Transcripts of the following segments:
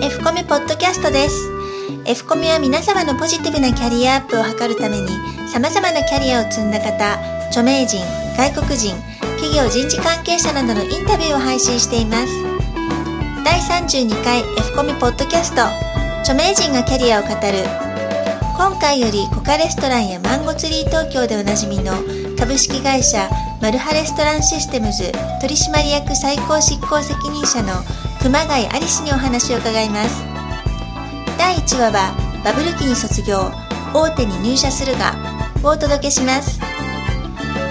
F コミポッドキャストです。F コミは皆様のポジティブなキャリアアップを図るために様々なキャリアを積んだ方著名人外国人企業人事関係者などのインタビューを配信しています。第32回 F コミポッドキャスト著名人がキャリアを語る。今回よりコカレストランやマンゴツリー東京でおなじみの株式会社マルハレストランシステムズ取締役最高執行責任者の熊谷有志にお話を伺います。第1話はバブル期に卒業大手に入社するがをお届けします。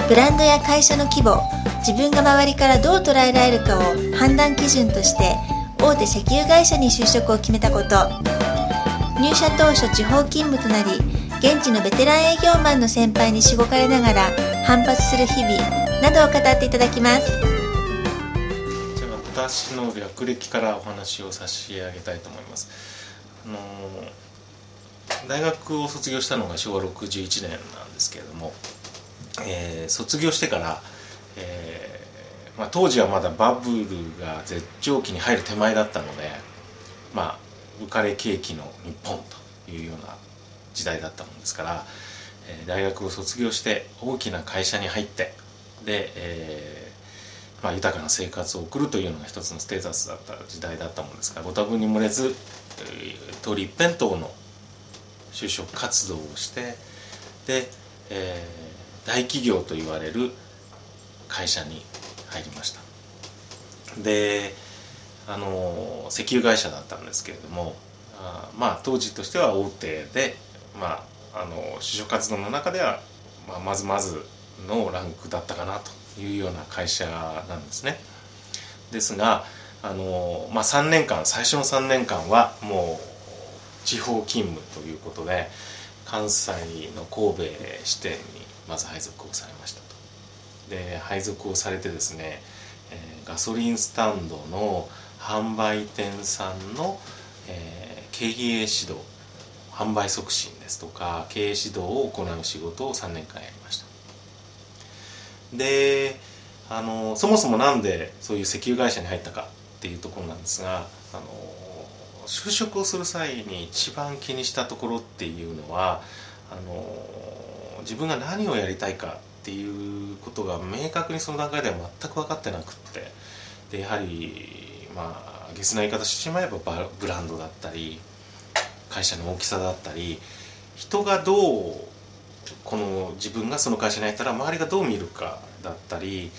ブランドや会社の規模自分が周りからどう捉えられるかを判断基準として大手石油会社に就職を決めたこと。入社当初地方勤務となり現地のベテラン営業マンの先輩にしごかれながら反発する日々などを語っていただきます。私の略歴からお話を差し上げたいと思います。あの大学を卒業したのが昭和61年なんですけれども、えー卒業してから、えーまあ、当時はまだバブルが絶頂期に入る手前だったのでまあ浮かれ景気の日本というような時代だったもんですから、えー大学を卒業して大きな会社に入ってで、えーまあ、豊かな生活を送るというのが一つのステータスだった時代だったものですからご多分に漏れず、通り一辺倒の就職活動をしてで、えー大企業と言われる会社に入りました。であの石油会社だったんですけれどもあまあ当時としては大手で、まあ、あの就職活動の中では、まあ、まずまずのランクだったかなと。いうような会社なんですね。ですがあの、まあ、3年間最初の3年間はもう地方勤務ということで関西の神戸支店にまず配属をされましたと。で配属をされてですね、えーガソリンスタンドの販売店さんの、えー経営指導販売促進ですとか経営指導を行う仕事を3年間やりました。であのそもそもなんでそういう石油会社に入ったかっていうところなんですがあの就職をする際に一番気にしたところっていうのはあの自分が何をやりたいかっていうことが明確にその段階では全く分かってなくってでやはりまあゲスな言い方してしまえばブランドだったり会社の大きさだったり人がどうこの自分がその会社に入ったら周りがどう見るかだったり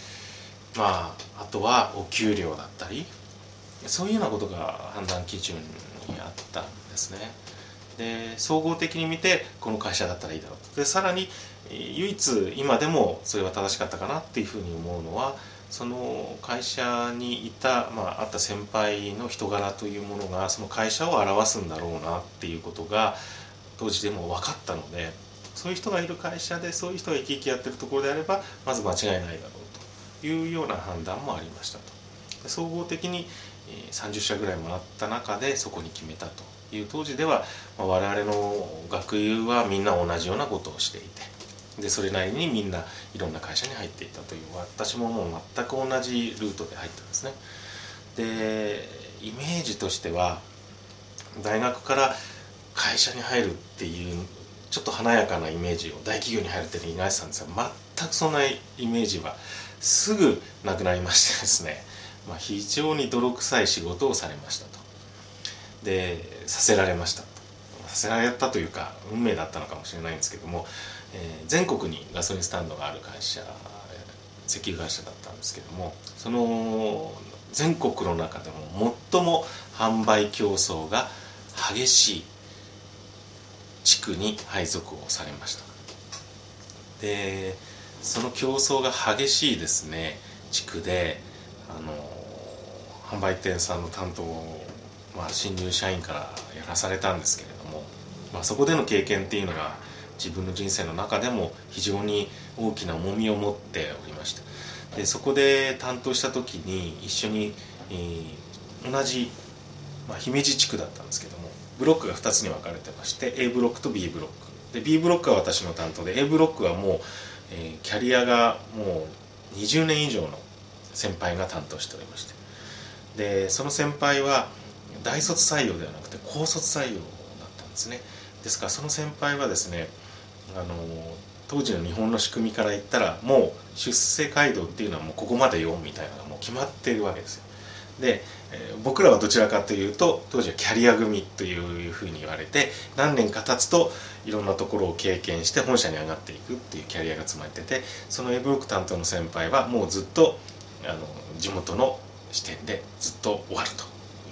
まああとはお給料だったりそういうようなことが判断基準にあったんですね。で総合的に見てこの会社だったらいいだろうとでさらに唯一今でもそれは正しかったかなっていうふうに思うのはその会社にいた、まあ、あった先輩の人柄というものがその会社を表すんだろうなっていうことが当時でも分かったのでそういう人がいる会社でそういう人が生き生きやってるところであればまず間違いないだろうというような判断もありましたと。総合的に30社ぐらい回った中でそこに決めたという当時では、ま、我々の学友はみんな同じようなことをしていてでそれなりにみんないろんな会社に入っていたという私ももう全く同じルートで入ったんですね。でイメージとしては大学から会社に入るっていうちょっと華やかなイメージを大企業に入るっていうのを抱いてたんですが全くそんなイメージはすぐなくなりましてですね、まあ、非常に泥臭い仕事をされましたと。でさせられましたと。させられたというか運命だったのかもしれないんですけども、えー全国にガソリンスタンドがある会社石油会社だったんですけどもその全国の中でも最も販売競争が激しい地区に配属をされました。でその競争が激しいですね地区であの販売店さんの担当を、まあ、新入社員からやらされたんですけれども、まあ、そこでの経験っていうのが自分の人生の中でも非常に大きな重みを持っておりました。でそこで担当した時に一緒に、えー同じ、まあ、姫路地区だったんですけどブロックが2つに分かれてまして A ブロックと B ブロック。で B ブロックは私の担当で A ブロックはもう、えーキャリアがもう20年以上の先輩が担当しておりまして。でその先輩は大卒採用ではなくて高卒採用だったんですね。ですからその先輩はですねあの当時の日本の仕組みから言ったらもう出世街道っていうのはもうここまでよみたいなのがもう決まってるわけですよ。で、え、僕らはどちらかというと当時はキャリア組というふうに言われて何年か経つといろんなところを経験して本社に上がっていくっていうキャリアが詰まっててその A ブロック担当の先輩はもうずっとあの地元の視点でずっと終わる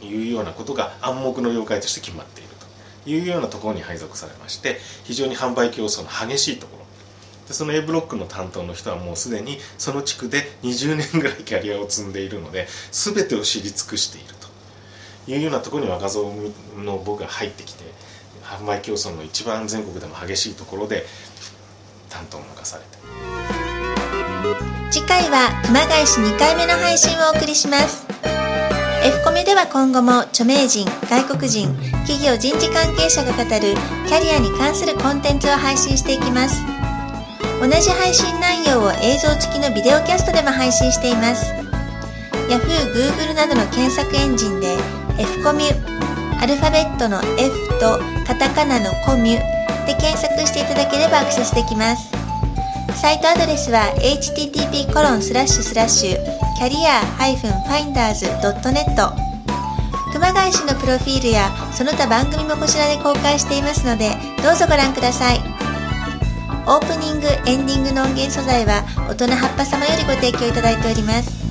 というようなことが暗黙の了解として決まっているというようなところに配属されまして非常に販売競争の激しいところでその A ブロックの担当の人はもうすでにその地区で20年ぐらいキャリアを積んでいるので全てを知り尽くしていると。いうようなところに若造の僕が入ってきて販売競争の一番全国でも激しいところで担当を任されて。次回は熊谷市2回目の配信をお送りします。F コメでは今後も著名人外国人企業人事関係者が語るキャリアに関するコンテンツを配信していきます。同じ配信内容を映像付きのビデオキャストでも配信しています。Yahoo、Google などの検索エンジンで F コミュアルファベットの F とカタカナのコミュで検索していただければアクセスできます。サイトアドレスは http コロンスラッシュスラッシュキャリア -finders.net 熊谷市のプロフィールやその他番組もこちらで公開していますのでどうぞご覧ください。オープニングエンディングの音源素材は大人葉っぱ様よりご提供いただいております。